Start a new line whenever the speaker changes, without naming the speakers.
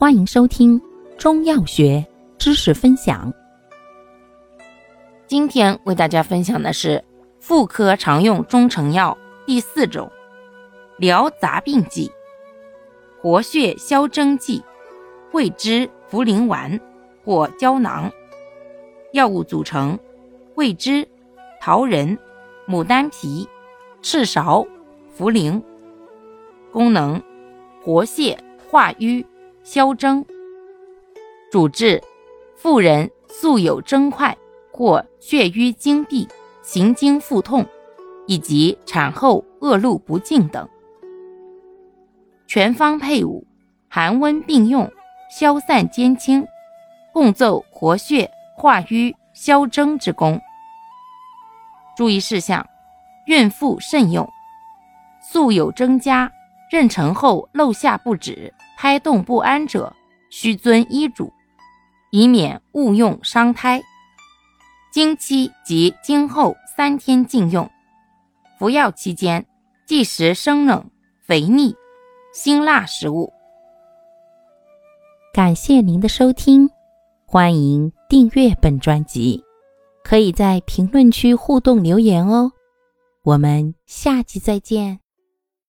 欢迎收听中药学知识分享。
今天为大家分享的是妇科常用中成药第四种疗杂病剂——活血消征剂桂枝茯苓丸或胶囊。药物组成：桂枝、桃仁、牡丹皮、赤芍、茯苓。功能：活血化瘀、消征。主治：妇人素有征块或血瘀经闭、行经腹痛，以及产后恶露不尽等。全方配伍，寒温并用，消散兼清，共奏活血化瘀、消征之功。注意事项：孕妇慎用。素有征家。妊娠后漏下不止、胎动不安者，需遵医嘱，以免误用伤胎。经期及经后三天禁用。服药期间忌食生冷、肥腻、辛辣食物。
感谢您的收听，欢迎订阅本专辑，可以在评论区互动留言哦。我们下期再见。